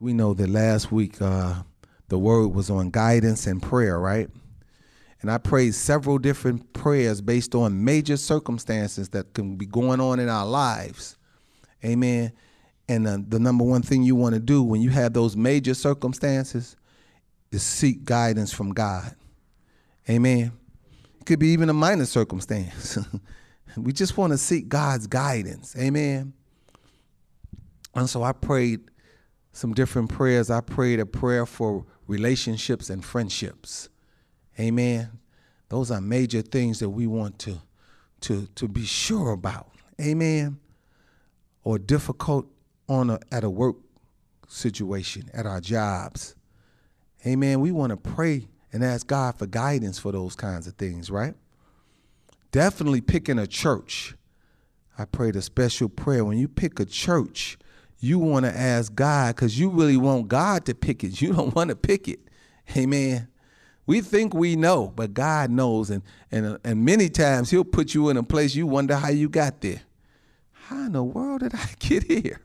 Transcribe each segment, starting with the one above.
We know that last week uh, the word was on guidance and prayer, right? And I prayed several different prayers based on major circumstances that can be going on in our lives. Amen. And uh, the number one thing you want to do when you have those major circumstances is seek guidance from God. Amen. It could be even a minor circumstance. we just want to seek God's guidance. Amen. And so I prayed some different prayers. I prayed a prayer for relationships and friendships. Amen. Those are major things that we want to, to, to be sure about. Amen. Or difficult on a, at a work situation, at our jobs. Amen. We want to pray and ask God for guidance for those kinds of things, right? Definitely picking a church. I prayed a special prayer. When you pick a church, you want to ask God because you really want God to pick it. You don't want to pick it. Amen. We think we know, but God knows, and and and many times He'll put you in a place you wonder how you got there. How in the world did I get here?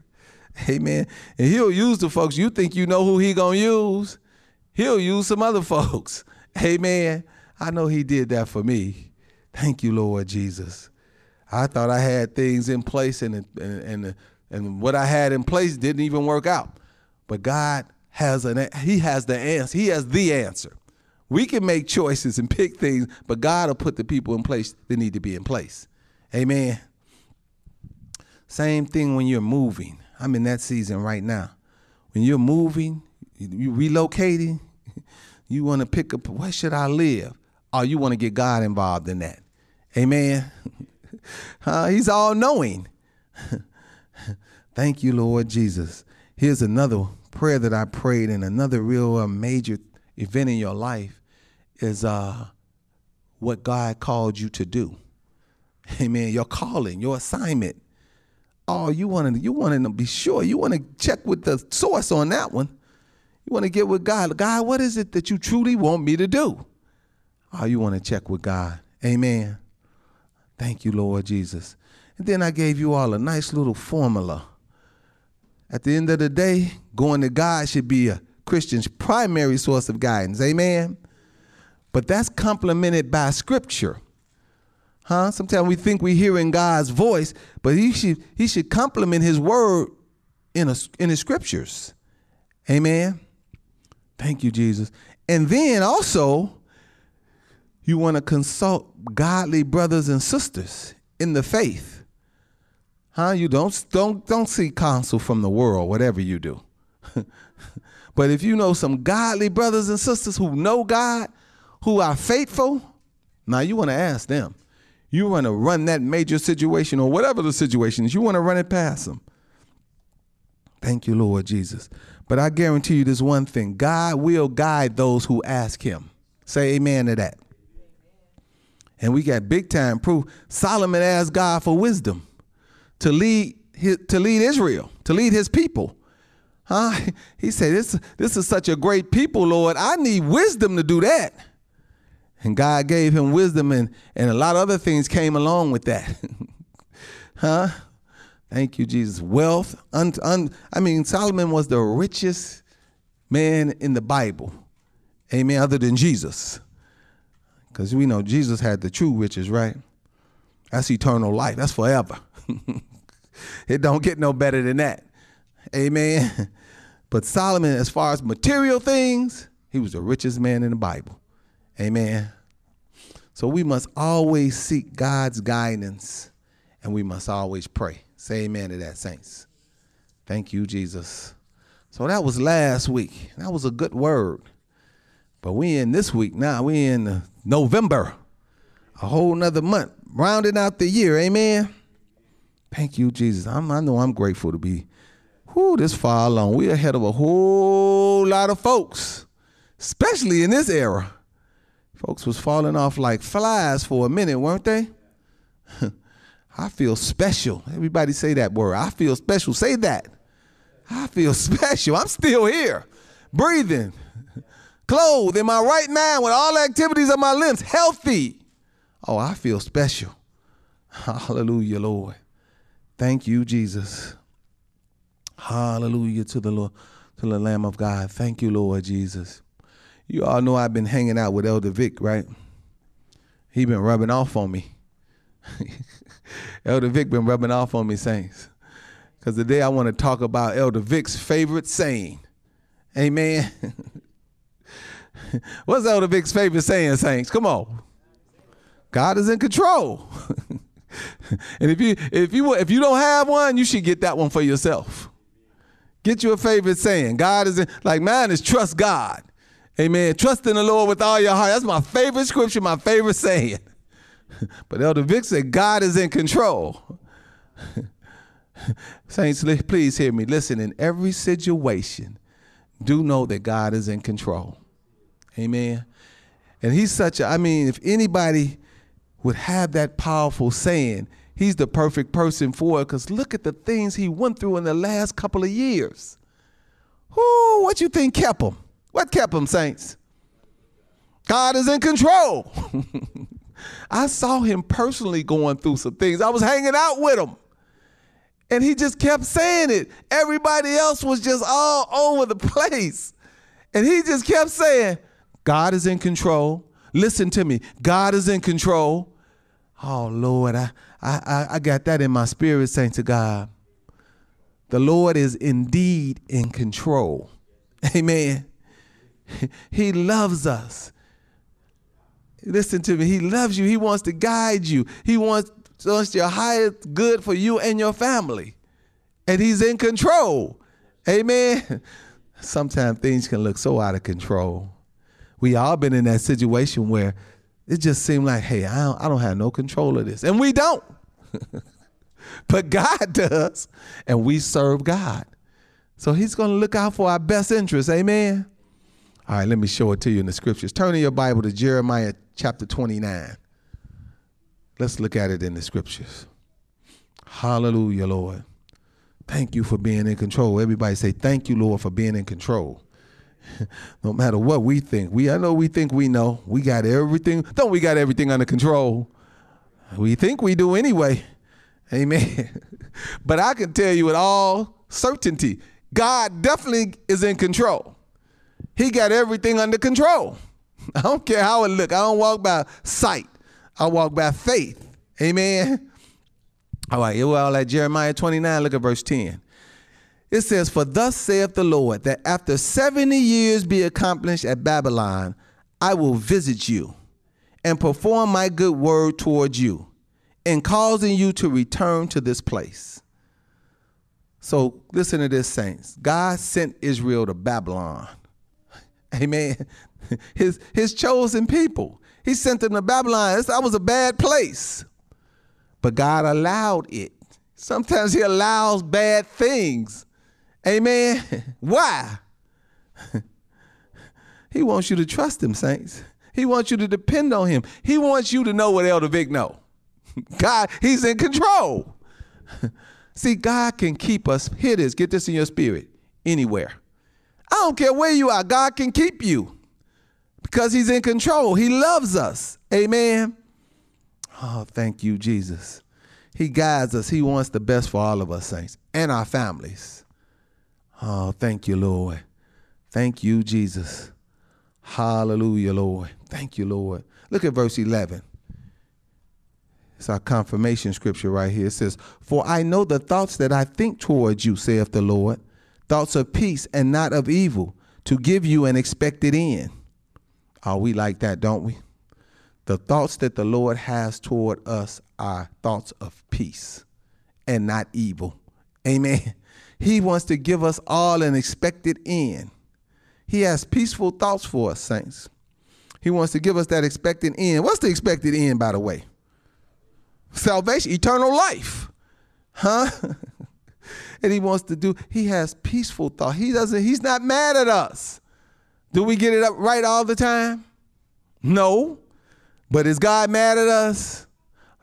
Amen. And He'll use the folks you think you know who He gonna use. He'll use some other folks. Amen. I know He did that for me. Thank you, Lord Jesus. I thought I had things in place, and and and, and what I had in place didn't even work out. But God has an He has the answer. He has the answer. We can make choices and pick things, but God will put the people in place that need to be in place. Amen. Same thing when you're moving. I'm in that season right now. When you're moving, you relocating, you want to pick up where should I live? Or you want to get God involved in that. Amen. uh, he's all knowing. Thank you, Lord Jesus. Here's another prayer that I prayed in another real uh, major event in your life is uh, what God called you to do. Amen. Your calling, your assignment. Oh, you want to you want to be sure. You want to check with the source on that one. You want to get with God. God, what is it that you truly want me to do? Oh, you want to check with God. Amen. Thank you, Lord Jesus. And then I gave you all a nice little formula. At the end of the day, going to God should be a Christian's primary source of guidance. Amen. But that's complemented by scripture. Huh? Sometimes we think we're hearing God's voice, but he should he should complement his word in a, in his scriptures. Amen. Thank you, Jesus. And then also, you want to consult godly brothers and sisters in the faith. Huh? You don't don't don't seek counsel from the world, whatever you do. but if you know some godly brothers and sisters who know God, who are faithful, now you want to ask them. You want to run that major situation or whatever the situation is, you want to run it past them. Thank you, Lord Jesus. But I guarantee you this one thing God will guide those who ask Him. Say amen to that. And we got big time proof. Solomon asked God for wisdom to lead his, to lead Israel, to lead his people. Huh? He said, this, this is such a great people, Lord. I need wisdom to do that. And God gave him wisdom, and, and a lot of other things came along with that. huh? Thank you, Jesus. Wealth. Un, un, I mean, Solomon was the richest man in the Bible. Amen. Other than Jesus. Because we know Jesus had the true riches, right? That's eternal life. That's forever. it don't get no better than that. Amen. But Solomon, as far as material things, he was the richest man in the Bible. Amen. So we must always seek God's guidance and we must always pray. Say amen to that, saints. Thank you, Jesus. So that was last week. That was a good word. But we in this week now. We in November. A whole nother month. Rounding out the year. Amen. Thank you, Jesus. I'm, i know I'm grateful to be whoo, this far along. We're ahead of a whole lot of folks, especially in this era. Folks was falling off like flies for a minute, weren't they? I feel special. Everybody say that word. I feel special. Say that. I feel special. I'm still here, breathing, clothed in my right mind with all activities of my limbs, healthy. Oh, I feel special. Hallelujah, Lord. Thank you, Jesus. Hallelujah to the Lord. to the Lamb of God. Thank you, Lord Jesus. You all know I've been hanging out with Elder Vic, right? He been rubbing off on me. Elder Vic been rubbing off on me, saints. Because today I want to talk about Elder Vic's favorite saying. Amen. What's Elder Vic's favorite saying, saints? Come on. God is in control. and if you if you if you don't have one, you should get that one for yourself. Get you a favorite saying. God is in like mine is trust God. Amen. Trust in the Lord with all your heart. That's my favorite scripture, my favorite saying. but Elder Vic said, God is in control. Saints, please hear me. Listen, in every situation, do know that God is in control. Amen. And he's such a, I mean, if anybody would have that powerful saying, he's the perfect person for it because look at the things he went through in the last couple of years. Who, what you think kept him? What kept him, saints? God is in control. I saw him personally going through some things. I was hanging out with him. And he just kept saying it. Everybody else was just all over the place. And he just kept saying, God is in control. Listen to me. God is in control. Oh Lord, I, I, I got that in my spirit, saying to God. The Lord is indeed in control. Amen. He loves us. Listen to me. He loves you. He wants to guide you. He wants, wants your highest good for you and your family. And he's in control. Amen. Sometimes things can look so out of control. We all been in that situation where it just seemed like, hey, I don't, I don't have no control of this. And we don't. but God does. And we serve God. So he's going to look out for our best interests. Amen. All right, let me show it to you in the scriptures. Turn in your Bible to Jeremiah chapter 29. Let's look at it in the scriptures. Hallelujah, Lord. Thank you for being in control. Everybody say, Thank you, Lord, for being in control. no matter what we think. We I know we think we know. We got everything. Don't we got everything under control? We think we do anyway. Amen. but I can tell you with all certainty, God definitely is in control. He got everything under control. I don't care how it look. I don't walk by sight. I walk by faith. Amen. All right, well, at Jeremiah 29, look at verse 10. It says, For thus saith the Lord, that after 70 years be accomplished at Babylon, I will visit you and perform my good word towards you in causing you to return to this place. So listen to this, saints. God sent Israel to Babylon. Amen. His, his chosen people. He sent them to Babylon. That was a bad place. But God allowed it. Sometimes He allows bad things. Amen. Why? he wants you to trust Him, saints. He wants you to depend on Him. He wants you to know what Elder Vic know. God, He's in control. See, God can keep us. Here it is. Get this in your spirit. Anywhere. I don't care where you are. God can keep you because He's in control. He loves us. Amen. Oh, thank you, Jesus. He guides us. He wants the best for all of us, saints, and our families. Oh, thank you, Lord. Thank you, Jesus. Hallelujah, Lord. Thank you, Lord. Look at verse 11. It's our confirmation scripture right here. It says, For I know the thoughts that I think towards you, saith the Lord, thoughts of peace and not of evil, to give you an expected end. Are we like that, don't we? The thoughts that the Lord has toward us are thoughts of peace and not evil. Amen. He wants to give us all an expected end. He has peaceful thoughts for us, saints. He wants to give us that expected end. What's the expected end, by the way? salvation, eternal life. Huh? and he wants to do, he has peaceful thought. He doesn't, he's not mad at us. Do we get it up right all the time? No. But is God mad at us?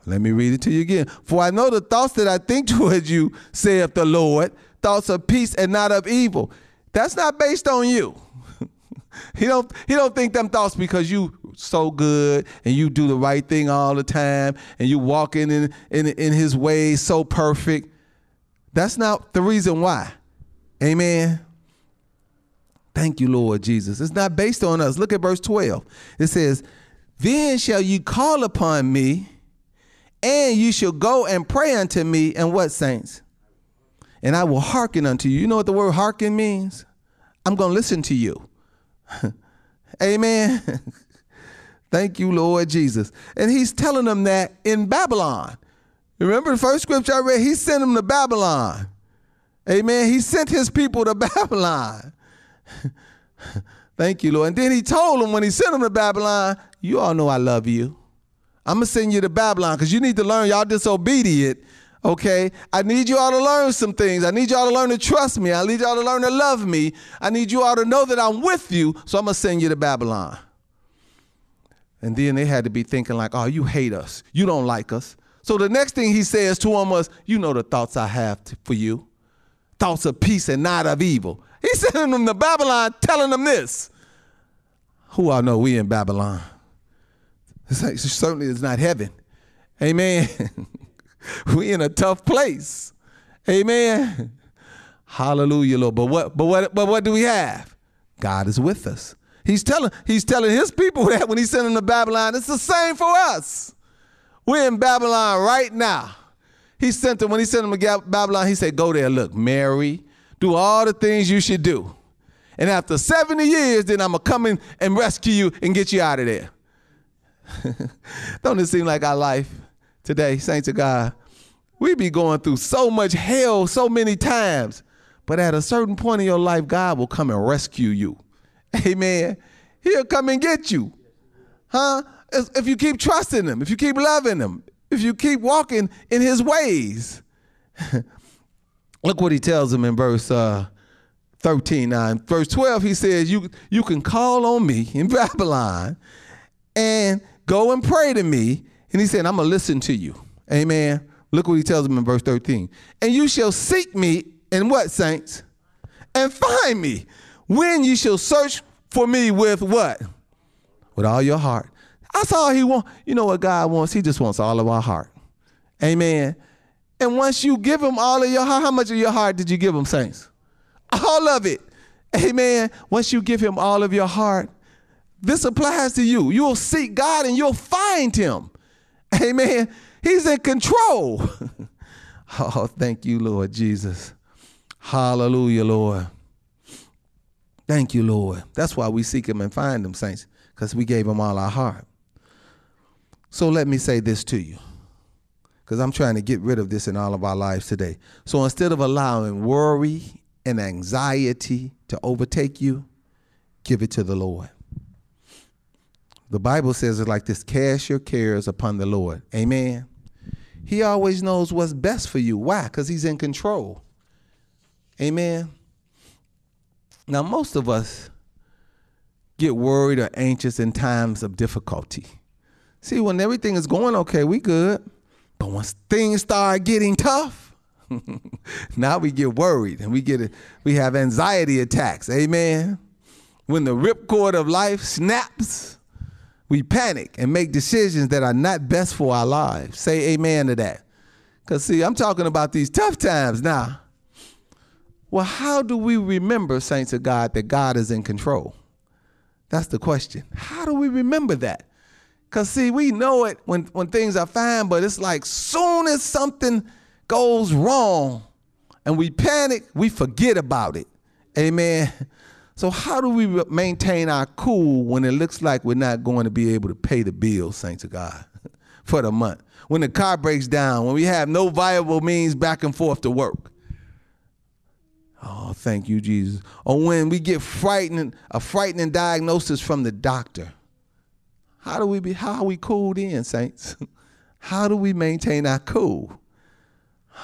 Let me read it to you again. For I know the thoughts that I think towards you, saith the Lord, thoughts of peace and not of evil. That's not based on you. he don't he don't think them thoughts because you so good and you do the right thing all the time and you walking in in in his ways so perfect. That's not the reason why. Amen. Thank you, Lord Jesus. It's not based on us. Look at verse 12. It says, Then shall you call upon me, and you shall go and pray unto me, and what, saints? And I will hearken unto you. You know what the word hearken means? I'm going to listen to you. Amen. Thank you, Lord Jesus. And he's telling them that in Babylon. Remember the first scripture I read? He sent them to Babylon. Amen. He sent his people to Babylon. Thank you, Lord. And then he told them when he sent them to Babylon, you all know I love you. I'm going to send you to Babylon because you need to learn y'all disobedient. Okay, I need you all to learn some things. I need y'all to learn to trust me. I need y'all to learn to love me. I need you all to know that I'm with you. So I'm gonna send you to Babylon. And then they had to be thinking like, "Oh, you hate us. You don't like us." So the next thing he says to them was, "You know the thoughts I have to, for you, thoughts of peace and not of evil." He's sending them to Babylon, telling them this. Who all know we in Babylon? It's like, certainly it's not heaven. Amen. we in a tough place. Amen. Hallelujah, Lord. But what but what but what do we have? God is with us. He's telling he's telling his people that when he sent them to Babylon, it's the same for us. We're in Babylon right now. He sent them when he sent them to Babylon, he said, Go there, look, Mary, do all the things you should do. And after 70 years, then I'm gonna come in and rescue you and get you out of there. Don't it seem like our life today, saints of God, we be going through so much hell so many times. But at a certain point in your life, God will come and rescue you. Amen. He'll come and get you. Huh? If you keep trusting him, if you keep loving him, if you keep walking in his ways. Look what he tells them in verse uh, 13. Now, in verse 12, he says, you, you can call on me in Babylon and go and pray to me. And he said, I'm going to listen to you. Amen. Look what he tells them in verse 13. And you shall seek me in what, saints? And find me when you shall search for me with what? With all your heart. That's all he wants. You know what God wants? He just wants all of our heart. Amen. And once you give him all of your heart, how much of your heart did you give him, saints? All of it. Amen. Once you give him all of your heart, this applies to you. You'll seek God and you'll find him. Amen. He's in control. oh, thank you, Lord Jesus. Hallelujah, Lord. Thank you, Lord. That's why we seek him and find him, saints, because we gave him all our heart. So let me say this to you, because I'm trying to get rid of this in all of our lives today. So instead of allowing worry and anxiety to overtake you, give it to the Lord. The Bible says it like this cast your cares upon the Lord. Amen. He always knows what's best for you. Why? Because he's in control. Amen. Now, most of us get worried or anxious in times of difficulty. See, when everything is going okay, we good. But once things start getting tough, now we get worried and we get we have anxiety attacks. Amen. When the ripcord of life snaps, we panic and make decisions that are not best for our lives. Say amen to that. Because, see, I'm talking about these tough times now. Well, how do we remember, saints of God, that God is in control? That's the question. How do we remember that? Because, see, we know it when, when things are fine, but it's like soon as something goes wrong and we panic, we forget about it. Amen. So, how do we maintain our cool when it looks like we're not going to be able to pay the bills, saints of God, for the month? When the car breaks down, when we have no viable means back and forth to work. Oh, thank you, Jesus. Or when we get frightened, a frightening diagnosis from the doctor. How do we be how are we cooled in, saints? how do we maintain our cool?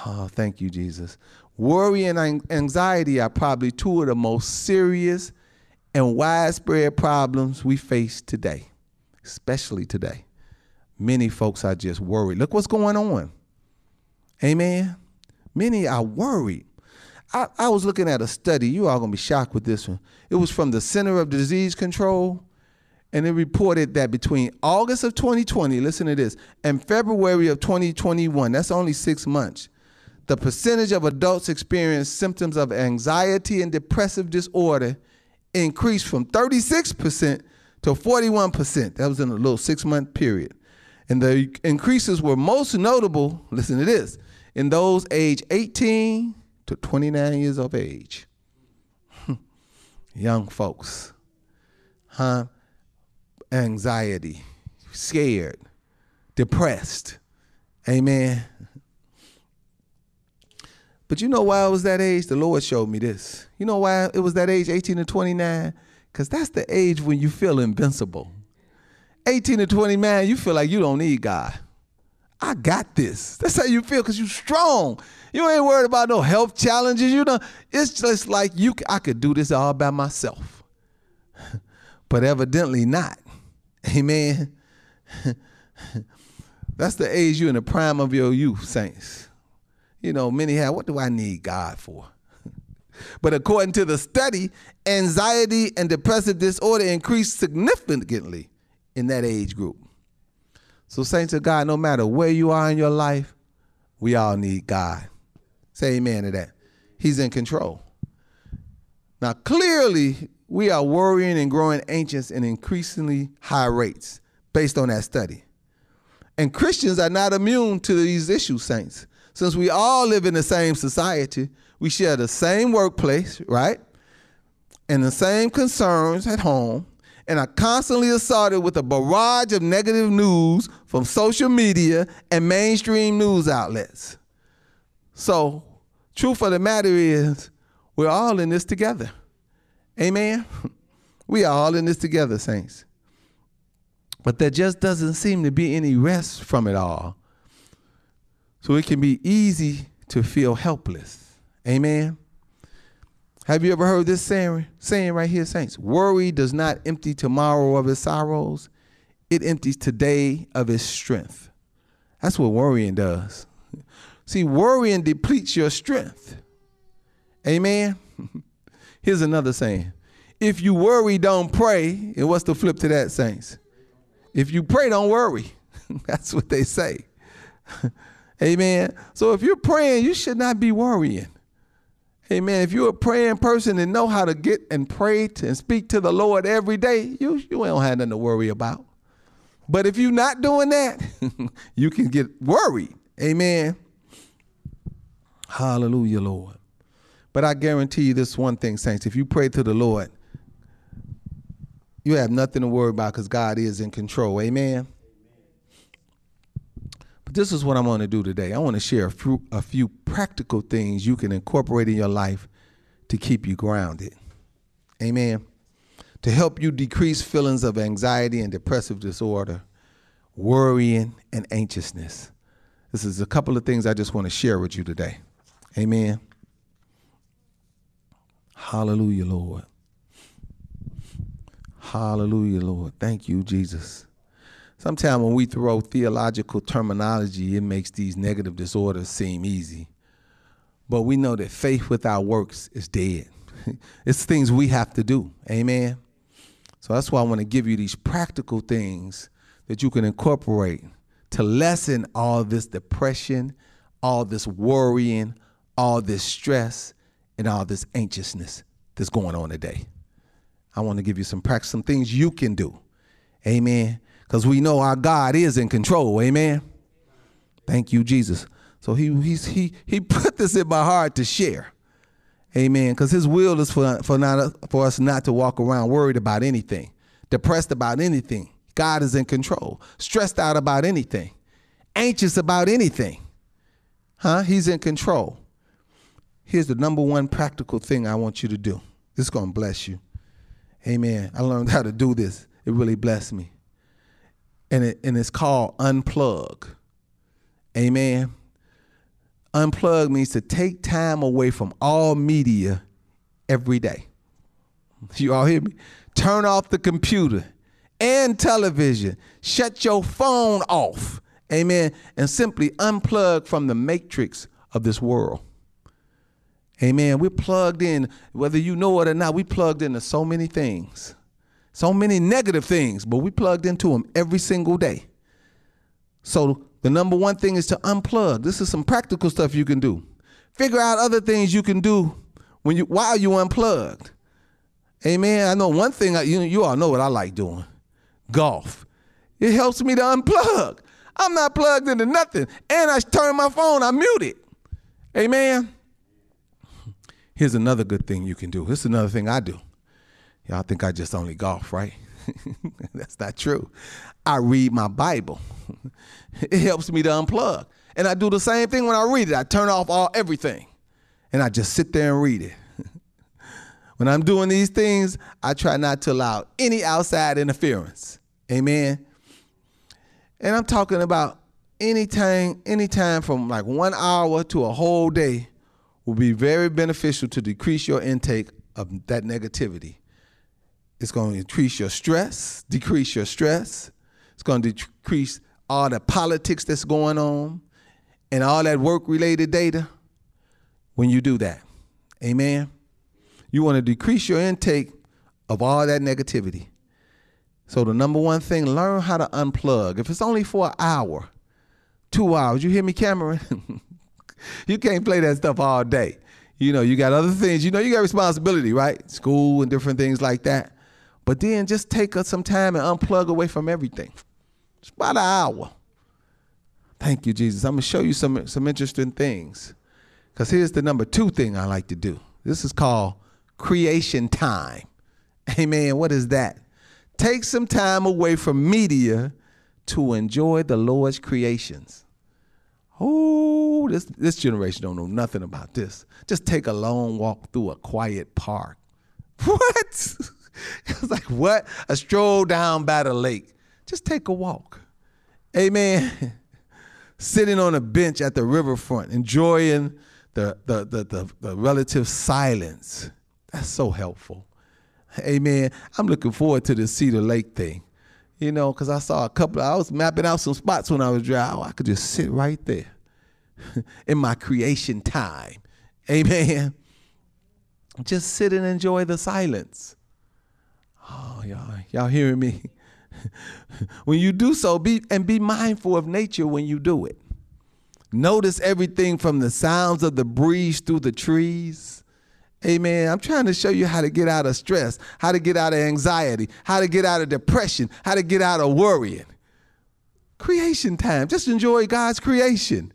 Oh, thank you, Jesus. Worry and anxiety are probably two of the most serious and widespread problems we face today, especially today. Many folks are just worried. Look what's going on. Amen. Many are worried. I, I was looking at a study. You going to be shocked with this one. It was from the Center of Disease Control, and it reported that between August of 2020, listen to this, and February of 2021, that's only six months, the percentage of adults experience symptoms of anxiety and depressive disorder increased from 36% to 41%. That was in a little six month period. And the increases were most notable, listen to this, in those age 18 to 29 years of age. Young folks, huh? Anxiety, scared, depressed. Amen. But you know why it was that age? The Lord showed me this. You know why it was that age, 18 to 29? Because that's the age when you feel invincible. 18 to 20, man, you feel like you don't need God. I got this. That's how you feel because you're strong. You ain't worried about no health challenges. You know, it's just like you. I could do this all by myself, but evidently not. Amen. That's the age you're in the prime of your youth, saints. You know, many have, what do I need God for? but according to the study, anxiety and depressive disorder increased significantly in that age group. So, saints of God, no matter where you are in your life, we all need God. Say amen to that. He's in control. Now, clearly, we are worrying and growing anxious in increasingly high rates based on that study. And Christians are not immune to these issues, saints. Since we all live in the same society, we share the same workplace, right? And the same concerns at home, and are constantly assaulted with a barrage of negative news from social media and mainstream news outlets. So, truth of the matter is, we're all in this together. Amen? We are all in this together, saints. But there just doesn't seem to be any rest from it all. So it can be easy to feel helpless. Amen. Have you ever heard this saying, saying right here, saints? Worry does not empty tomorrow of its sorrows, it empties today of its strength. That's what worrying does. See, worrying depletes your strength. Amen. Here's another saying. If you worry, don't pray. And what's the flip to that, saints? If you pray, don't worry. That's what they say. Amen. So if you're praying, you should not be worrying. Amen. If you're a praying person and know how to get and pray to, and speak to the Lord every day, you, you don't have nothing to worry about. But if you're not doing that, you can get worried. Amen. Hallelujah, Lord. But I guarantee you this one thing, saints. If you pray to the Lord you have nothing to worry about because God is in control. Amen. But this is what I want to do today. I want to share a few, a few practical things you can incorporate in your life to keep you grounded. Amen. To help you decrease feelings of anxiety and depressive disorder, worrying, and anxiousness. This is a couple of things I just want to share with you today. Amen. Hallelujah, Lord. Hallelujah, Lord. Thank you, Jesus. Sometimes when we throw theological terminology, it makes these negative disorders seem easy. But we know that faith without works is dead. it's things we have to do. Amen. So that's why I want to give you these practical things that you can incorporate to lessen all this depression, all this worrying, all this stress, and all this anxiousness that's going on today. I want to give you some practice, some things you can do. Amen. Because we know our God is in control. Amen. Thank you, Jesus. So he he he put this in my heart to share. Amen. Because his will is for for not for us not to walk around worried about anything, depressed about anything. God is in control, stressed out about anything, anxious about anything. Huh? He's in control. Here's the number one practical thing I want you to do. This is going to bless you. Amen. I learned how to do this. It really blessed me. And, it, and it's called unplug. Amen. Unplug means to take time away from all media every day. You all hear me? Turn off the computer and television. Shut your phone off. Amen. And simply unplug from the matrix of this world. Amen. We're plugged in, whether you know it or not, we plugged into so many things, so many negative things, but we plugged into them every single day. So the number one thing is to unplug. This is some practical stuff you can do. Figure out other things you can do when you while you unplugged. Amen. I know one thing, I, you, you all know what I like doing golf. It helps me to unplug. I'm not plugged into nothing. And I turn my phone, I mute it. Amen. Here's another good thing you can do. This is another thing I do. Y'all think I just only golf, right? That's not true. I read my Bible. it helps me to unplug. And I do the same thing when I read it. I turn off all everything and I just sit there and read it. when I'm doing these things, I try not to allow any outside interference. Amen. And I'm talking about anytime, anytime from like one hour to a whole day will be very beneficial to decrease your intake of that negativity. It's going to increase your stress, decrease your stress. It's going to decrease all the politics that's going on and all that work related data when you do that. Amen. You want to decrease your intake of all that negativity. So the number one thing, learn how to unplug. If it's only for an hour, two hours, you hear me, Cameron? you can't play that stuff all day. You know, you got other things. You know, you got responsibility, right? School and different things like that. But then just take us some time and unplug away from everything. It's about an hour. Thank you, Jesus. I'm gonna show you some some interesting things. Because here's the number two thing I like to do. This is called creation time. Amen. What is that? Take some time away from media to enjoy the Lord's creations. Oh, this this generation don't know nothing about this. Just take a long walk through a quiet park. What? it's like, what? A stroll down by the lake. Just take a walk. Amen. Sitting on a bench at the riverfront, enjoying the, the, the, the, the relative silence. That's so helpful. Amen. I'm looking forward to the Cedar Lake thing. You know, because I saw a couple, I was mapping out some spots when I was driving. Oh, I could just sit right there in my creation time. Amen. Just sit and enjoy the silence. Oh, y'all, y'all hearing me? when you do so, be and be mindful of nature when you do it. Notice everything from the sounds of the breeze through the trees. Amen. I'm trying to show you how to get out of stress, how to get out of anxiety, how to get out of depression, how to get out of worrying. Creation time. Just enjoy God's creation.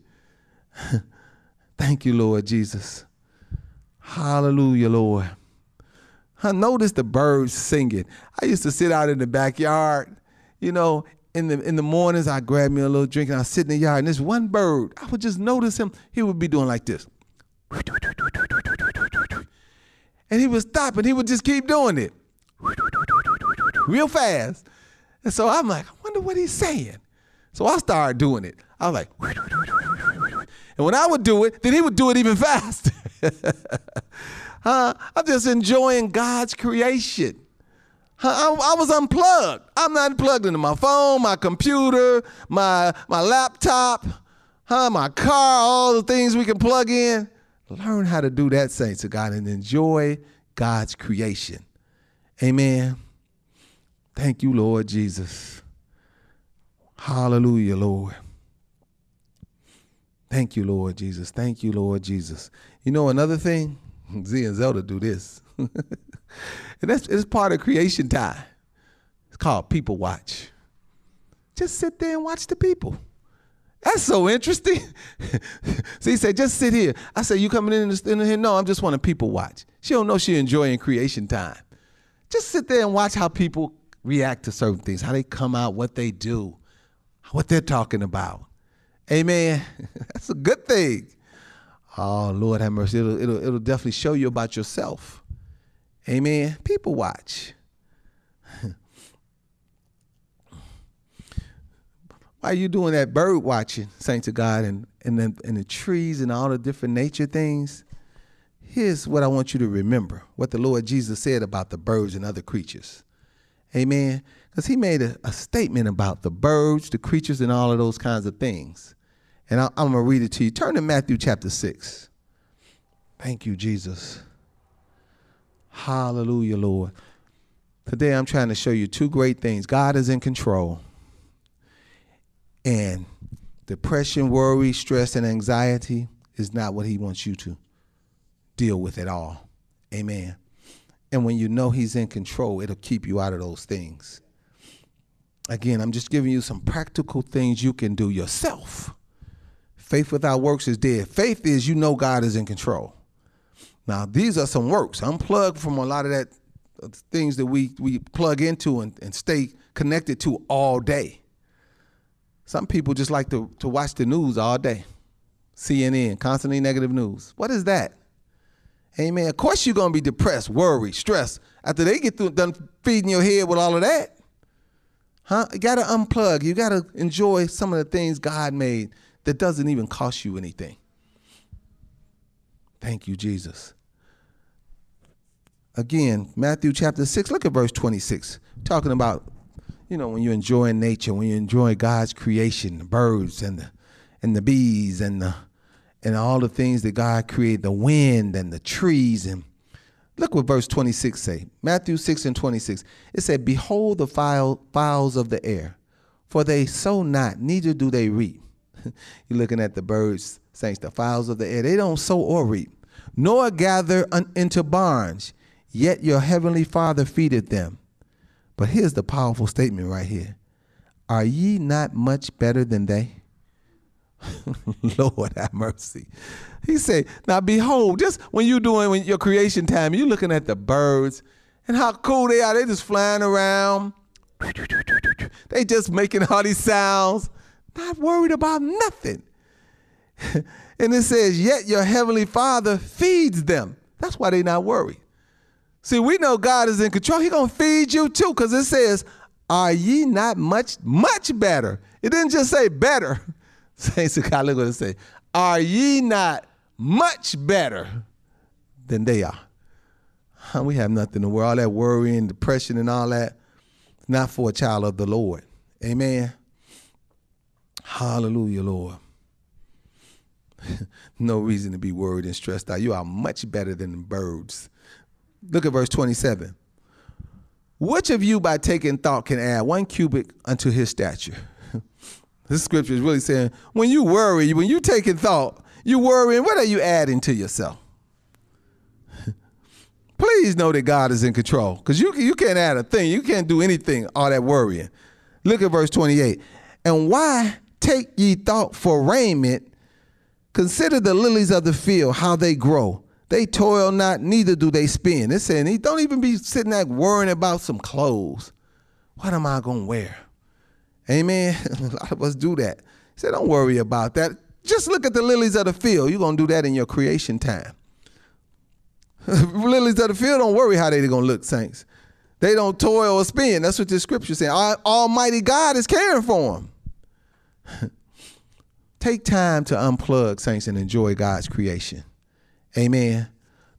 Thank you, Lord Jesus. Hallelujah, Lord. I noticed the birds singing. I used to sit out in the backyard, you know, in the in the mornings I grab me a little drink and I sit in the yard and this one bird, I would just notice him, he would be doing like this. And he would stop and he would just keep doing it. Real fast. And so I'm like, I wonder what he's saying. So I started doing it. I was like, and when I would do it, then he would do it even faster. Huh? I'm just enjoying God's creation. I, I, was unplugged. I'm not plugged into my phone, my computer, my my laptop, huh? My car, all the things we can plug in. Learn how to do that, saints of God, and enjoy God's creation. Amen. Thank you, Lord Jesus. Hallelujah, Lord. Thank you, Lord Jesus. Thank you, Lord Jesus. You know another thing? Z and Zelda do this. and that's it's part of creation time. It's called people watch. Just sit there and watch the people. That's so interesting. so he said, just sit here. I said, you coming in, in here? No, I'm just want to people watch. She don't know she enjoying creation time. Just sit there and watch how people react to certain things, how they come out, what they do, what they're talking about. Amen. That's a good thing. Oh Lord have mercy. It'll, it'll, it'll definitely show you about yourself. Amen. People watch. Why are you doing that bird watching, saints of God, and, and, the, and the trees and all the different nature things? Here's what I want you to remember what the Lord Jesus said about the birds and other creatures. Amen. Because he made a, a statement about the birds, the creatures, and all of those kinds of things. And I, am going to read it to you. Turn to Matthew chapter 6. Thank you, Jesus. Hallelujah, Lord. Today I'm trying to show you two great things. God is in control. And depression, worry, stress, and anxiety is not what He wants you to deal with at all. Amen. And when you know He's in control, it'll keep you out of those things. Again, I'm just giving you some practical things you can do yourself. Faith without works is dead. Faith is you know God is in control. Now, these are some works. Unplug from a lot of that uh, things that we we plug into and, and stay connected to all day. Some people just like to, to watch the news all day. CNN, constantly negative news. What is that? Amen. Of course you're gonna be depressed, worried, stressed after they get through done feeding your head with all of that. Huh? You gotta unplug. You gotta enjoy some of the things God made that doesn't even cost you anything. Thank you, Jesus. Again, Matthew chapter 6, look at verse 26. Talking about, you know, when you're enjoying nature, when you enjoy God's creation, the birds and the and the bees and the and all the things that God created, the wind and the trees and look what verse 26 say. Matthew 6 and 26. It said, Behold the fowls of the air, for they sow not, neither do they reap. You're looking at the birds, saints, the fowls of the air. They don't sow or reap, nor gather un- into barns, yet your heavenly Father feedeth them. But here's the powerful statement right here Are ye not much better than they? Lord have mercy. He said, Now behold, just when you're doing when your creation time, you're looking at the birds and how cool they are. They just flying around. They just making all these sounds, not worried about nothing. and it says, Yet your heavenly Father feeds them. That's why they're not worried. See, we know God is in control. He gonna feed you too, because it says, Are ye not much, much better? It didn't just say better. Saints of God, look what it say. Are ye not much better than they are? We have nothing to worry. All that worrying, depression, and all that, not for a child of the Lord. Amen. Hallelujah, Lord. no reason to be worried and stressed out. You are much better than birds. Look at verse 27. Which of you, by taking thought, can add one cubit unto his stature? This scripture is really saying when you worry, when you taking thought, you worrying, what are you adding to yourself? Please know that God is in control because you, you can't add a thing. You can't do anything, all that worrying. Look at verse 28. And why take ye thought for raiment? Consider the lilies of the field, how they grow. They toil not, neither do they spin. It's saying, don't even be sitting there worrying about some clothes. What am I going to wear? Amen. A lot of us do that. He said, don't worry about that. Just look at the lilies of the field. You're going to do that in your creation time. lilies of the field, don't worry how they're going to look, saints. They don't toil or spin. That's what the scripture saying. Almighty God is caring for them. Take time to unplug, saints, and enjoy God's creation. Amen.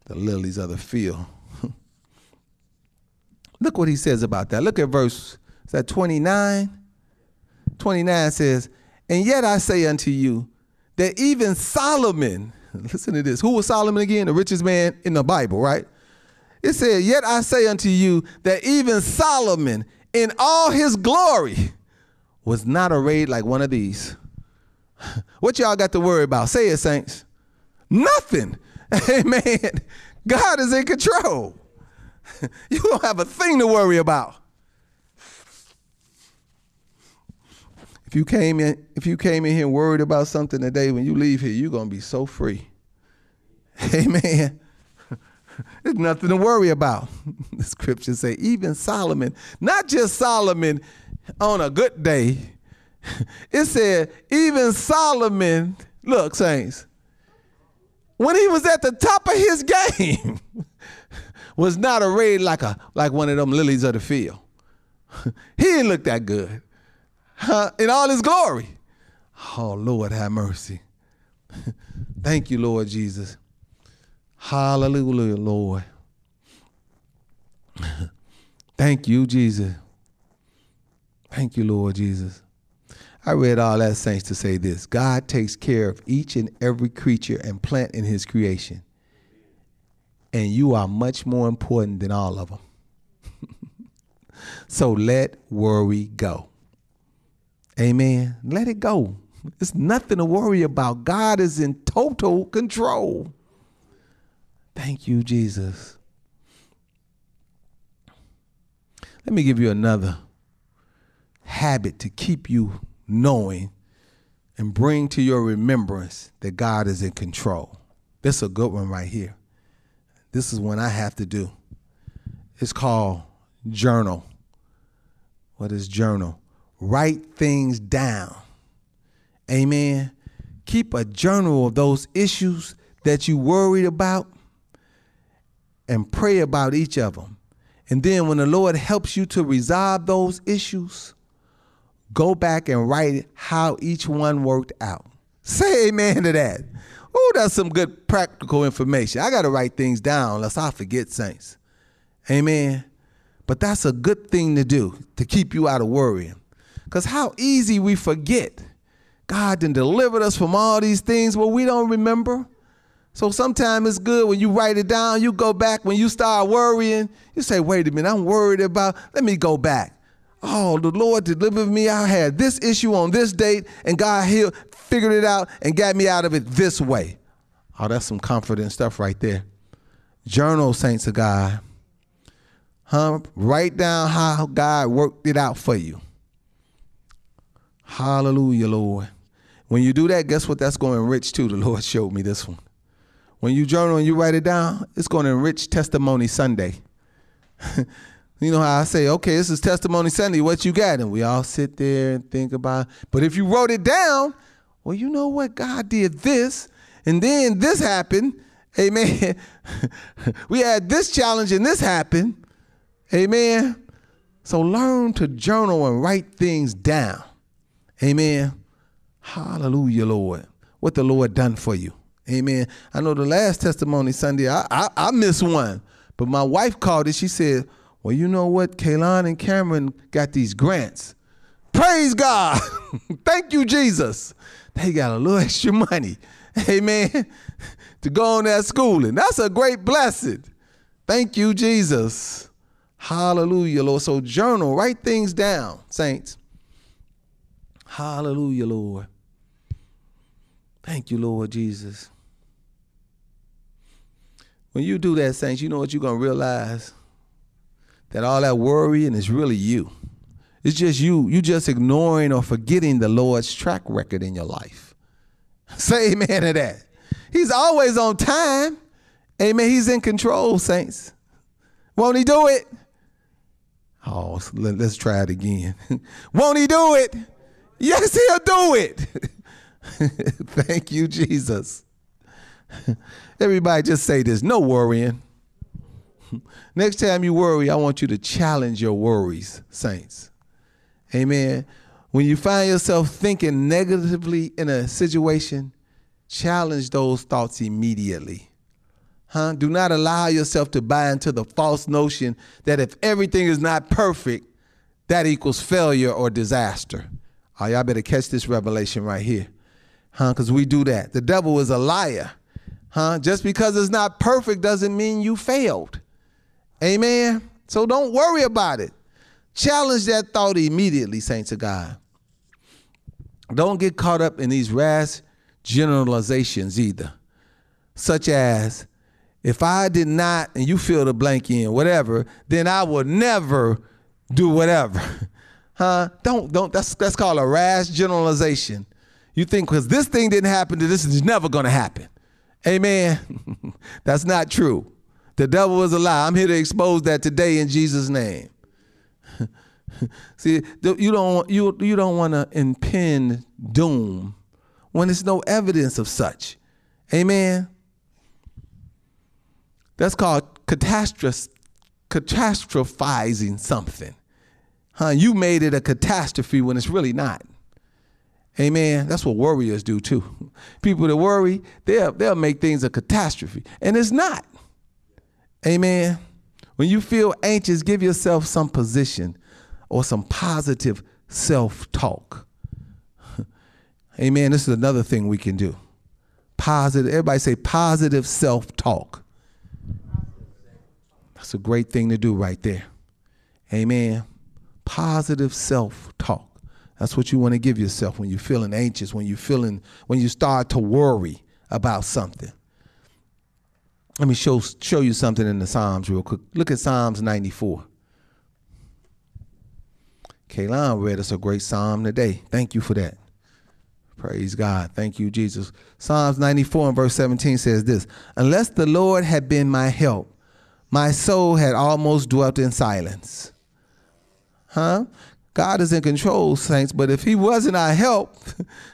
The lilies of the field. Look what he says about that. Look at verse, is that 29? 29 says, And yet I say unto you that even Solomon, listen to this, who was Solomon again? The richest man in the Bible, right? It said, Yet I say unto you that even Solomon in all his glory was not arrayed like one of these. What y'all got to worry about? Say it, saints. Nothing. Amen. God is in control. You don't have a thing to worry about. If you came in, if you came in here worried about something today, when you leave here, you're gonna be so free. Amen. There's nothing to worry about. The scriptures say, even Solomon, not just Solomon on a good day. It said, even Solomon, look, saints, when he was at the top of his game, was not arrayed like a like one of them lilies of the field. he didn't look that good in all his glory. Oh, Lord, have mercy. Thank you, Lord Jesus. Hallelujah, Lord. Thank you, Jesus. Thank you, Lord Jesus. I read all that saints to say this God takes care of each and every creature and plant in his creation. And you are much more important than all of them. so let worry go. Amen. Let it go. It's nothing to worry about. God is in total control. Thank you, Jesus. Let me give you another habit to keep you knowing and bring to your remembrance that God is in control. This is a good one right here. This is one I have to do. It's called journal. What is journal? Write things down. Amen. Keep a journal of those issues that you worried about and pray about each of them. And then when the Lord helps you to resolve those issues, go back and write how each one worked out. Say amen to that. Oh, that's some good practical information. I got to write things down lest I forget, saints. Amen. But that's a good thing to do to keep you out of worrying. Because how easy we forget. God then delivered us from all these things where we don't remember. So sometimes it's good when you write it down, you go back, when you start worrying, you say, wait a minute, I'm worried about, let me go back. Oh, the Lord delivered me. I had this issue on this date, and God healed, figured it out and got me out of it this way. Oh, that's some confident stuff right there. Journal, saints of God. Huh? Write down how God worked it out for you. Hallelujah, Lord. When you do that, guess what that's going to enrich too? The Lord showed me this one. When you journal and you write it down, it's going to enrich Testimony Sunday. you know how I say, okay, this is Testimony Sunday, what you got? And we all sit there and think about it. But if you wrote it down, well, you know what? God did this, and then this happened. Amen. we had this challenge and this happened. Amen. So learn to journal and write things down. Amen. Hallelujah, Lord. What the Lord done for you. Amen. I know the last testimony Sunday, I, I, I missed one, but my wife called it. She said, Well, you know what? Kaylon and Cameron got these grants. Praise God. Thank you, Jesus. They got a little extra money. Amen. to go on that schooling. That's a great blessing. Thank you, Jesus. Hallelujah, Lord. So journal, write things down, saints. Hallelujah, Lord. Thank you, Lord Jesus. When you do that, saints, you know what you're going to realize? That all that worrying is really you. It's just you. You just ignoring or forgetting the Lord's track record in your life. Say amen to that. He's always on time. Amen. He's in control, saints. Won't he do it? Oh, let, us try it again. Won't he do it? Yes, he'll do it. Thank you, Jesus. Everybody just say this no worrying. Next time you worry, I want you to challenge your worries, saints. Amen. When you find yourself thinking negatively in a situation, challenge those thoughts immediately. Huh? Do not allow yourself to buy into the false notion that if everything is not perfect, that equals failure or disaster. Oh, y'all better catch this revelation right here. Huh? Because we do that. The devil is a liar. Huh? Just because it's not perfect doesn't mean you failed. Amen. So don't worry about it. Challenge that thought immediately, saints of God. Don't get caught up in these rash generalizations either, such as if I did not, and you fill the blank in, whatever, then I would never do whatever. huh? Don't don't. That's that's called a rash generalization. You think because this thing didn't happen, that this is never going to happen. Amen. that's not true. The devil is a lie. I'm here to expose that today in Jesus' name. See, you don't you you don't want to impend doom when there's no evidence of such. Amen. That's called catastroph- catastrophizing something. Huh? You made it a catastrophe when it's really not. Amen. That's what worriers do too. People that worry, they'll, they'll make things a catastrophe, and it's not. Amen. When you feel anxious, give yourself some position or some positive self talk. Amen. This is another thing we can do. Positive, everybody say positive self talk. That's a great thing to do right there. Amen. Positive self talk. That's what you want to give yourself when you're feeling anxious, when you're feeling, when you start to worry about something. Let me show, show you something in the Psalms real quick. Look at Psalms 94. Kaylon read us a great psalm today. Thank you for that. Praise God. Thank you, Jesus. Psalms 94 and verse 17 says this Unless the Lord had been my help, my soul had almost dwelt in silence. Huh? God is in control, saints, but if he wasn't our help,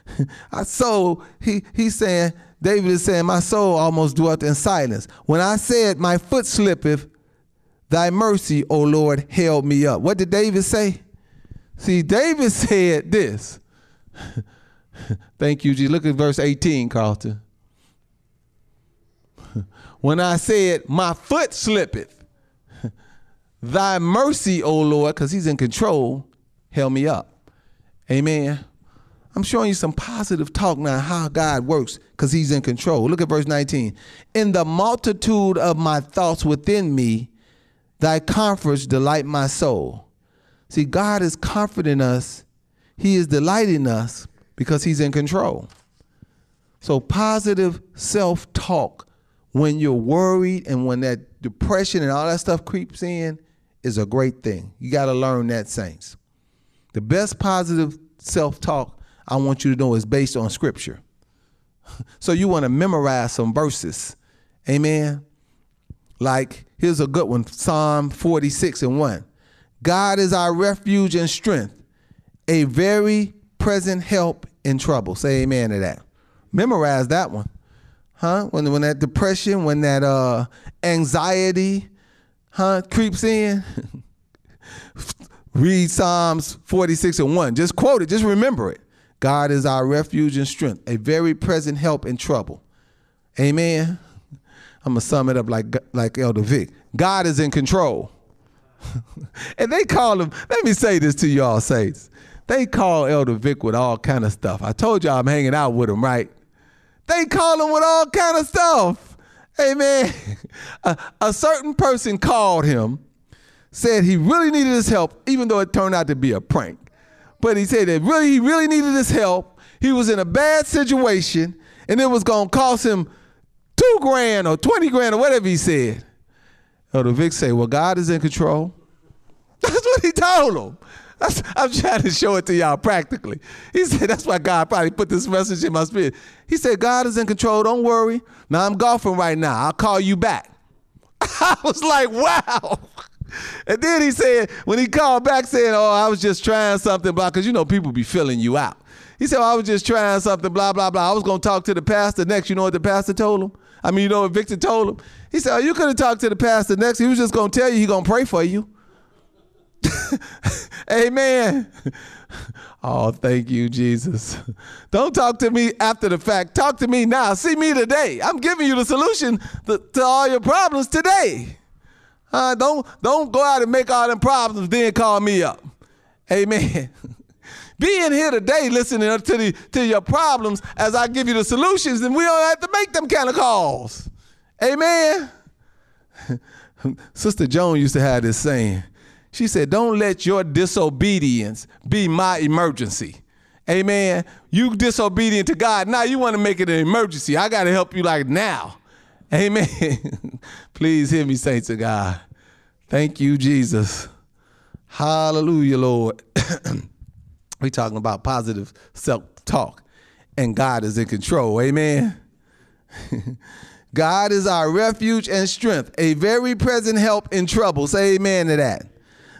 our soul, he, he's saying, David is saying, My soul almost dwelt in silence. When I said, My foot slippeth, thy mercy, O Lord, held me up. What did David say? See, David said this. Thank you, Jesus. Look at verse 18, Carlton. when I said, My foot slippeth, thy mercy, O Lord, because he's in control, held me up. Amen. I'm showing you some positive talk now how God works because he's in control. Look at verse 19. In the multitude of my thoughts within me, thy comforts delight my soul. See, God is comforting us, he is delighting us because he's in control. So, positive self talk when you're worried and when that depression and all that stuff creeps in is a great thing. You got to learn that, saints. The best positive self talk I want you to know is based on scripture. so you want to memorize some verses. Amen. Like, here's a good one Psalm 46 and 1. God is our refuge and strength, a very present help in trouble. Say amen to that. Memorize that one. Huh? When when that depression, when that uh anxiety, huh, creeps in. Read Psalms 46 and 1. Just quote it, just remember it. God is our refuge and strength, a very present help in trouble. Amen. I'm gonna sum it up like like Elder Vic. God is in control. and they call him, let me say this to y'all saints. They call Elder Vic with all kind of stuff. I told y'all I'm hanging out with him, right? They call him with all kind of stuff. Amen. a, a certain person called him said he really needed his help, even though it turned out to be a prank. But he said that really he really needed his help. He was in a bad situation, and it was gonna cost him two grand or twenty grand or whatever he said. Oh, the Vic said, "Well, God is in control." That's what he told him. That's, I'm trying to show it to y'all practically. He said, that's why God probably put this message in my spirit. He said, God is in control. Don't worry. Now I'm golfing right now. I'll call you back. I was like, wow. And then he said, when he called back saying, oh, I was just trying something, blah, because you know people be filling you out. He said, well, I was just trying something, blah, blah, blah. I was going to talk to the pastor next. You know what the pastor told him? I mean, you know what Victor told him? He said, oh, you could have talked to the pastor next. He was just going to tell you he going to pray for you. Amen. Oh, thank you, Jesus. Don't talk to me after the fact. Talk to me now. See me today. I'm giving you the solution to, to all your problems today. Uh, don't don't go out and make all them problems, then call me up. Amen. Being here today listening to the to your problems as I give you the solutions, and we don't have to make them kind of calls. Amen. Sister Joan used to have this saying. She said, Don't let your disobedience be my emergency. Amen. You disobedient to God. Now you want to make it an emergency. I got to help you like now. Amen. Please hear me, saints of God. Thank you, Jesus. Hallelujah, Lord. we talking about positive self-talk, and God is in control. Amen. God is our refuge and strength, a very present help in trouble. Say amen to that.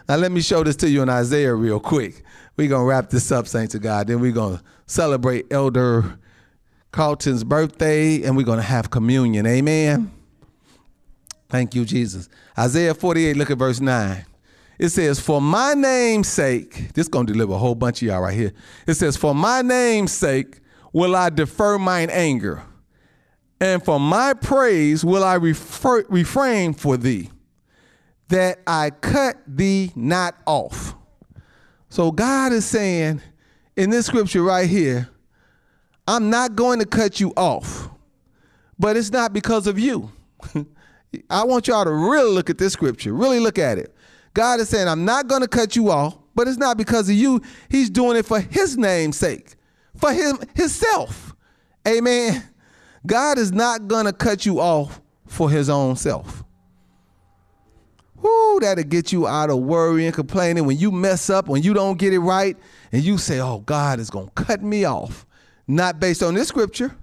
Now let me show this to you in Isaiah real quick. We're gonna wrap this up, saints of God. Then we're gonna celebrate Elder Carlton's birthday, and we're gonna have communion. Amen. Thank you, Jesus. Isaiah 48, look at verse 9. It says, For my name's sake, this is going to deliver a whole bunch of y'all right here. It says, For my name's sake will I defer mine anger, and for my praise will I refer, refrain for thee, that I cut thee not off. So God is saying in this scripture right here, I'm not going to cut you off, but it's not because of you. I want y'all to really look at this scripture, really look at it. God is saying, I'm not going to cut you off, but it's not because of you. He's doing it for his name's sake, for him himself. Amen. God is not going to cut you off for his own self. Whoo, that'll get you out of worrying, and complaining. When you mess up, when you don't get it right, and you say, oh, God is going to cut me off. Not based on this scripture.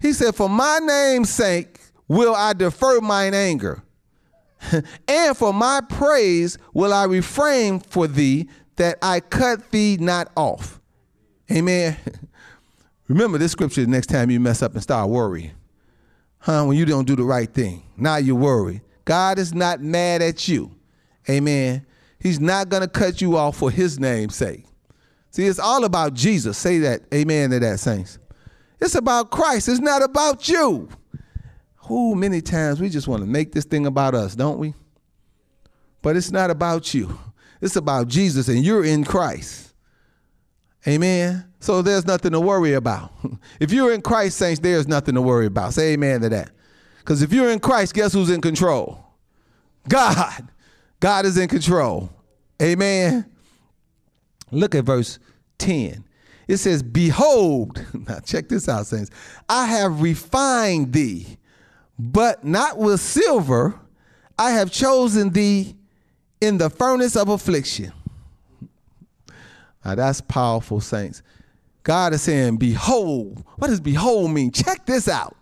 He said, For my name's sake will I defer mine anger, and for my praise will I refrain for thee that I cut thee not off. Amen. Remember this scripture the next time you mess up and start worrying. Huh? When you don't do the right thing. Now you worry. God is not mad at you. Amen. He's not going to cut you off for his name's sake. See, it's all about Jesus. Say that. Amen to that, saints. It's about Christ. It's not about you. Who many times we just want to make this thing about us, don't we? But it's not about you. It's about Jesus and you're in Christ. Amen. So there's nothing to worry about. if you're in Christ, saints, there's nothing to worry about. Say amen to that. Because if you're in Christ, guess who's in control? God. God is in control. Amen. Look at verse 10. It says, Behold, now check this out, saints. I have refined thee, but not with silver. I have chosen thee in the furnace of affliction. Now that's powerful, saints. God is saying, Behold. What does behold mean? Check this out.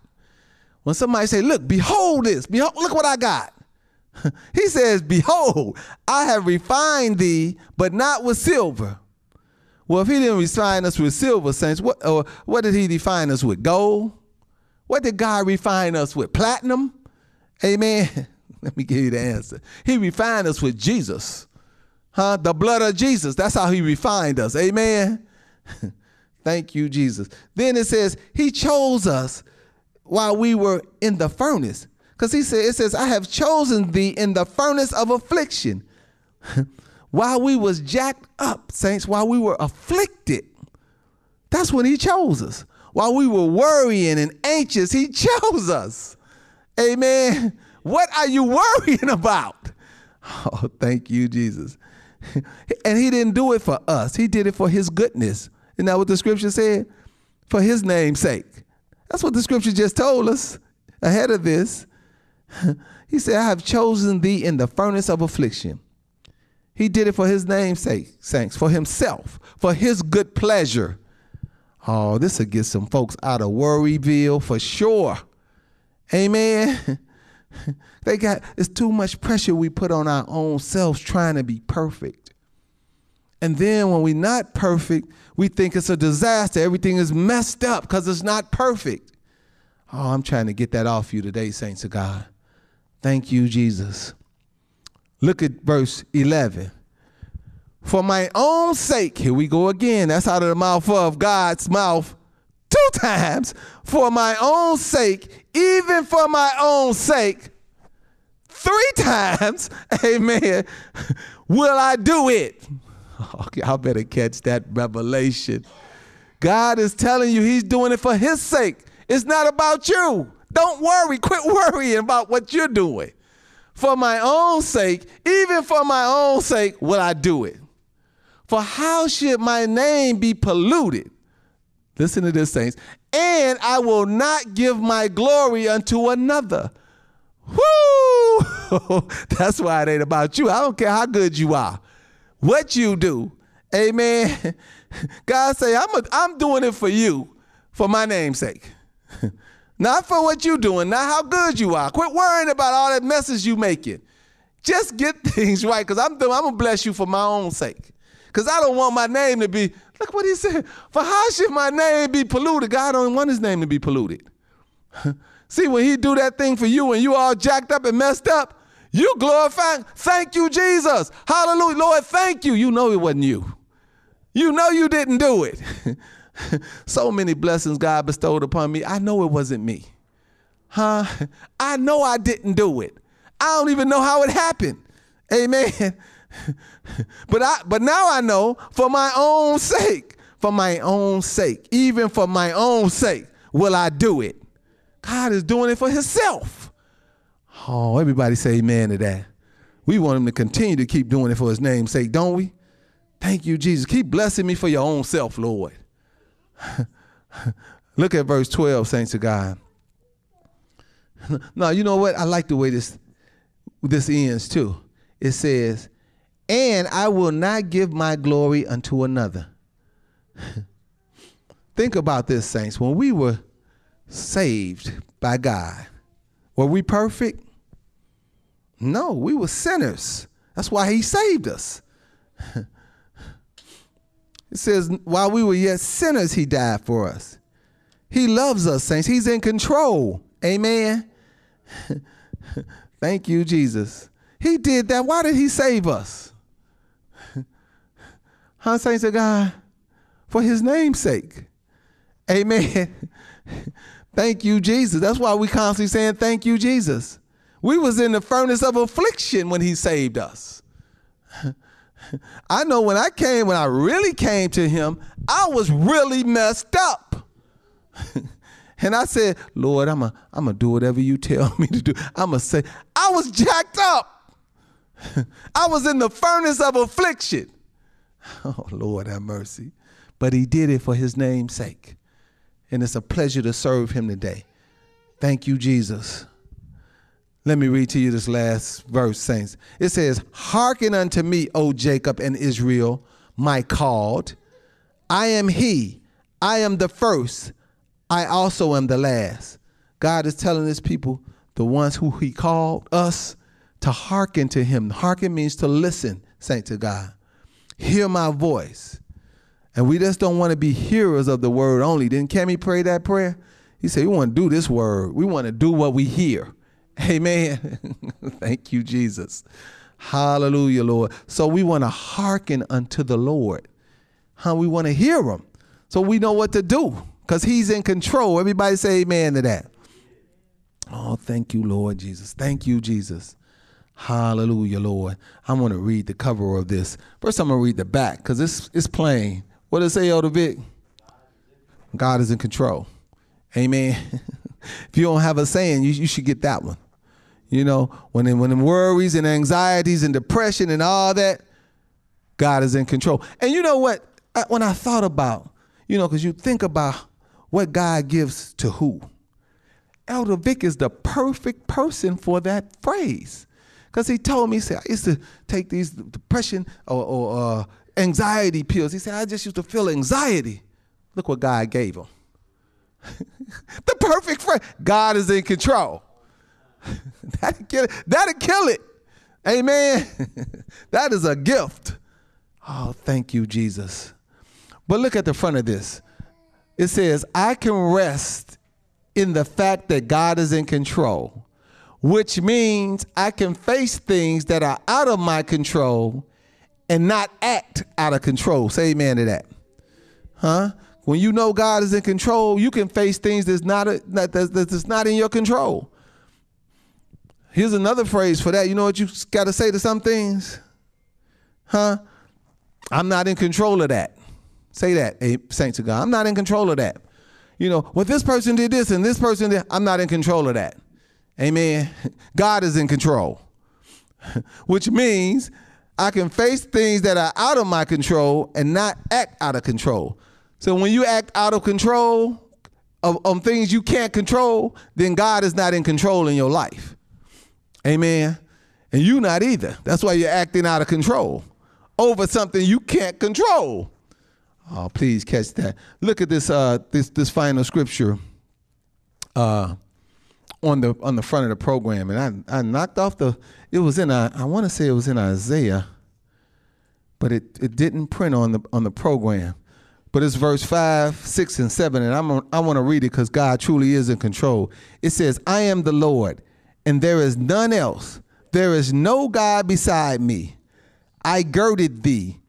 When somebody say, Look, behold this, behold, look what I got. he says, Behold, I have refined thee, but not with silver. Well, if he didn't refine us with silver, saints, what, or what did he refine us with? Gold? What did God refine us with? Platinum? Amen. Let me give you the answer. He refined us with Jesus. Huh? The blood of Jesus. That's how he refined us. Amen. Thank you, Jesus. Then it says, He chose us while we were in the furnace. Because he said, it says, I have chosen thee in the furnace of affliction. while we was jacked up, saints, while we were afflicted. That's when he chose us. While we were worrying and anxious, he chose us. Amen. What are you worrying about? Oh, thank you, Jesus. and he didn't do it for us. He did it for his goodness. Isn't that what the scripture said? For his name's sake. That's what the scripture just told us ahead of this. he said, I have chosen thee in the furnace of affliction. He did it for his namesake, saints, for himself, for his good pleasure. Oh, this will get some folks out of Worryville for sure. Amen. they got it's too much pressure we put on our own selves trying to be perfect. And then when we're not perfect, we think it's a disaster. Everything is messed up because it's not perfect. Oh, I'm trying to get that off you today, saints of God. Thank you, Jesus. Look at verse 11. For my own sake, here we go again. That's out of the mouth of God's mouth two times. For my own sake, even for my own sake, three times, amen, will I do it. I better catch that revelation. God is telling you he's doing it for his sake. It's not about you. Don't worry. Quit worrying about what you're doing. For my own sake, even for my own sake, will I do it. For how should my name be polluted? Listen to this, saints. And I will not give my glory unto another. Woo! That's why it ain't about you. I don't care how good you are, what you do. Amen. God say, I'm, a, I'm doing it for you, for my name's sake. Not for what you're doing, not how good you are. Quit worrying about all that messes you making. Just get things right, because I'm, I'm going to bless you for my own sake. Because I don't want my name to be, look what he said, for how should my name be polluted? God don't want his name to be polluted. See, when he do that thing for you and you all jacked up and messed up, you glorify, thank you, Jesus. Hallelujah. Lord, thank you. You know it wasn't you. You know you didn't do it. so many blessings God bestowed upon me. I know it wasn't me. Huh? I know I didn't do it. I don't even know how it happened. Amen. but I but now I know for my own sake, for my own sake, even for my own sake, will I do it. God is doing it for himself. Oh, everybody say amen to that. We want him to continue to keep doing it for his name's sake, don't we? Thank you, Jesus. Keep blessing me for your own self, Lord. Look at verse 12, saints of God. now, you know what? I like the way this this ends too. It says, and I will not give my glory unto another. Think about this, saints. When we were saved by God, were we perfect? No, we were sinners. That's why he saved us. it says, while we were yet sinners, he died for us. He loves us, saints. He's in control. Amen. Thank you, Jesus. He did that. Why did he save us? huh, saints of God? For his name's sake. Amen. thank you, Jesus. That's why we constantly saying thank you, Jesus. We was in the furnace of affliction when he saved us. I know when I came, when I really came to him, I was really messed up. and I said, Lord, I'm going I'm to do whatever you tell me to do. I'm going to say, I was jacked up. I was in the furnace of affliction. Oh, Lord, have mercy. But he did it for his name's sake. And it's a pleasure to serve him today. Thank you, Jesus. Let me read to you this last verse, saints. It says, Hearken unto me, O Jacob and Israel, my called. I am he. I am the first. I also am the last. God is telling his people, the ones who he called us, to hearken to him. Hearken means to listen, saint to God. Hear my voice. And we just don't want to be hearers of the word only. Didn't Cammy pray that prayer? He said, We want to do this word. We want to do what we hear. Amen. Thank you, Jesus. Hallelujah, Lord. So we want to hearken unto the Lord. Huh? We want to hear him. So we know what to do because he's in control. Everybody say amen to that. Oh, thank you, Lord Jesus. Thank you, Jesus. Hallelujah, Lord. I'm going to read the cover of this. First, I'm going to read the back because it's, it's plain. What does it say, Elder Vic? God is in control. Amen. if you don't have a saying, you, you should get that one. You know, when when the worries and anxieties and depression and all that, God is in control. And you know what? When I thought about, you know, because you think about what God gives to who. Elder Vic is the perfect person for that phrase. Because he told me, he said, I used to take these depression or, or uh, anxiety pills. He said, I just used to feel anxiety. Look what God gave him. the perfect friend. God is in control. that'll, kill it. that'll kill it. Amen. that is a gift. Oh, thank you, Jesus. But look at the front of this. It says, I can rest in the fact that God is in control, which means I can face things that are out of my control and not act out of control. Say amen to that. Huh? When you know God is in control, you can face things that's not a, that's, that's not in your control. Here's another phrase for that. You know what you got to say to some things? Huh? I'm not in control of that. Say that, eh, saints of God. I'm not in control of that. You know, well, this person did this and this person did, I'm not in control of that. Amen. God is in control, which means I can face things that are out of my control and not act out of control. So when you act out of control of, of things you can't control, then God is not in control in your life. Amen. And you not either. That's why you're acting out of control over something you can't control. Oh, please catch that. Look at this uh this this final scripture uh on the on the front of the program and I I knocked off the it was in a, I want to say it was in Isaiah but it it didn't print on the on the program. But it's verse 5, 6, and 7, and I'm, I want to read it because God truly is in control. It says, I am the Lord, and there is none else. There is no God beside me. I girded thee,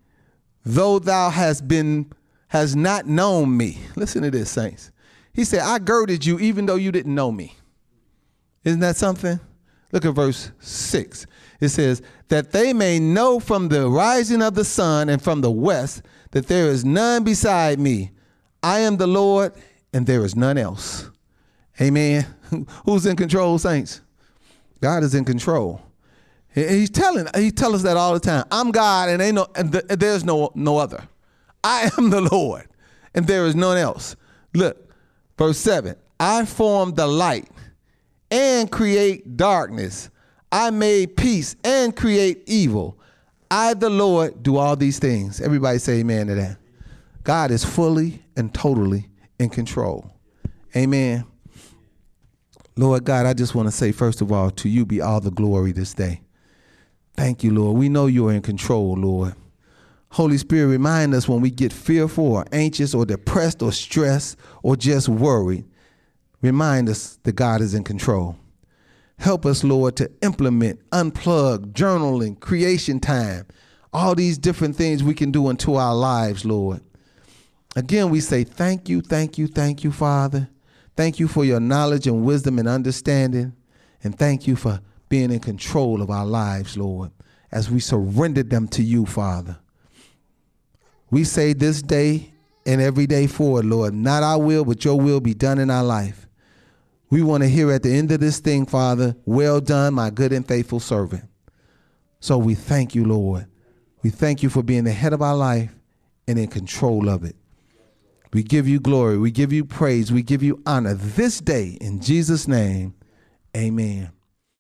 though thou hast been has not known me. Listen to this, saints. He said, I girded you even though you didn't know me. Isn't that something? Look at verse 6. It says, That they may know from the rising of the sun and from the west that there is none beside me. I am the Lord, and there is none else. Amen. Who's in control, saints? God is in control. He's telling he tells us that all the time. I'm God, and ain't no and there's no no other. I am the Lord, and there is none else. Look, verse seven. I form the light and create darkness. I made peace and create evil. I, the Lord, do all these things. Everybody say amen to that. God is fully and totally in control. Amen. Lord God, I just want to say, first of all, to you be all the glory this day. Thank you, Lord. We know you are in control, Lord. Holy Spirit, remind us when we get fearful or anxious or depressed or stressed or just worried. Remind us that God is in control. Help us, Lord, to implement, unplug, journaling, creation time, all these different things we can do into our lives, Lord. Again, we say thank you, thank you, thank you, Father. Thank you for your knowledge and wisdom and understanding. And thank you for being in control of our lives, Lord, as we surrender them to you, Father. We say this day and every day forward, Lord, not our will, but your will be done in our life. We want to hear at the end of this thing, Father, well done, my good and faithful servant. So we thank you, Lord. We thank you for being the head of our life and in control of it. We give you glory. We give you praise. We give you honor this day in Jesus' name. Amen.